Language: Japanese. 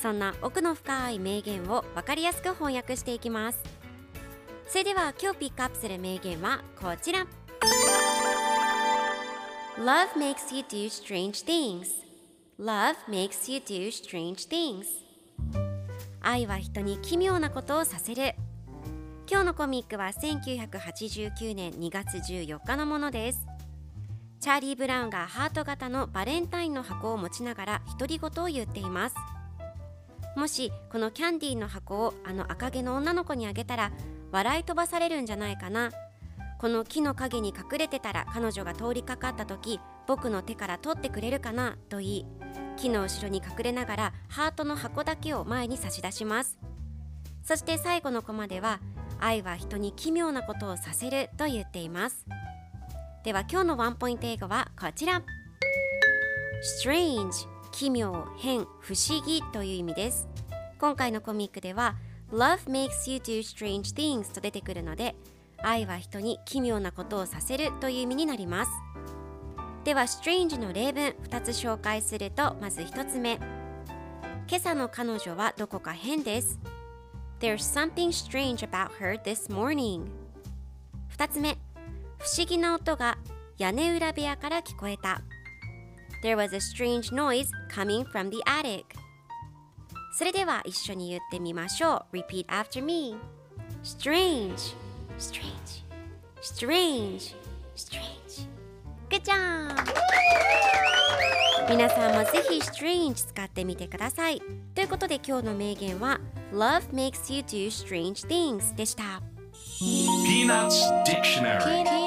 そんな奥の深い名言を分かりやすく翻訳していきます。それでは今日ピックアップする名言はこちら。Love makes you do strange things. Love makes you do strange things. 愛は人に奇妙なことをさせる。今日のコミックは1989年2月14日のものです。チャーリー・ブラウンがハート型のバレンタインの箱を持ちながら独り言を言っています。もしこのキャンディーの箱をあの赤毛の女の子にあげたら笑い飛ばされるんじゃないかな。この木の陰に隠れてたら彼女が通りかかった時僕の手から取ってくれるかなと言い木の後ろに隠れながらハートの箱だけを前に差し出します。そして最後のコマでは愛は人に奇妙なことをさせると言っています。では今日のワンポイント英語はこちら。Strange 奇妙変不思議という意味です。今回のコミックでは Love makes you do strange things と出てくるので愛は人に奇妙なことをさせるという意味になります。では strange の例文2つ紹介するとまず1つ目。今朝の彼女はどこか変です。There's something strange about her this morning 2つ目。不思議な音が屋根裏部屋から聞こえた。There was a strange noise coming from the attic それでは一緒に言ってみましょう Repeat after me Strange Strange Strange Strange Good job! 皆さんもぜひ Strange 使ってみてくださいということで今日の名言は Love makes you do strange things でした Peanuts Dictionary.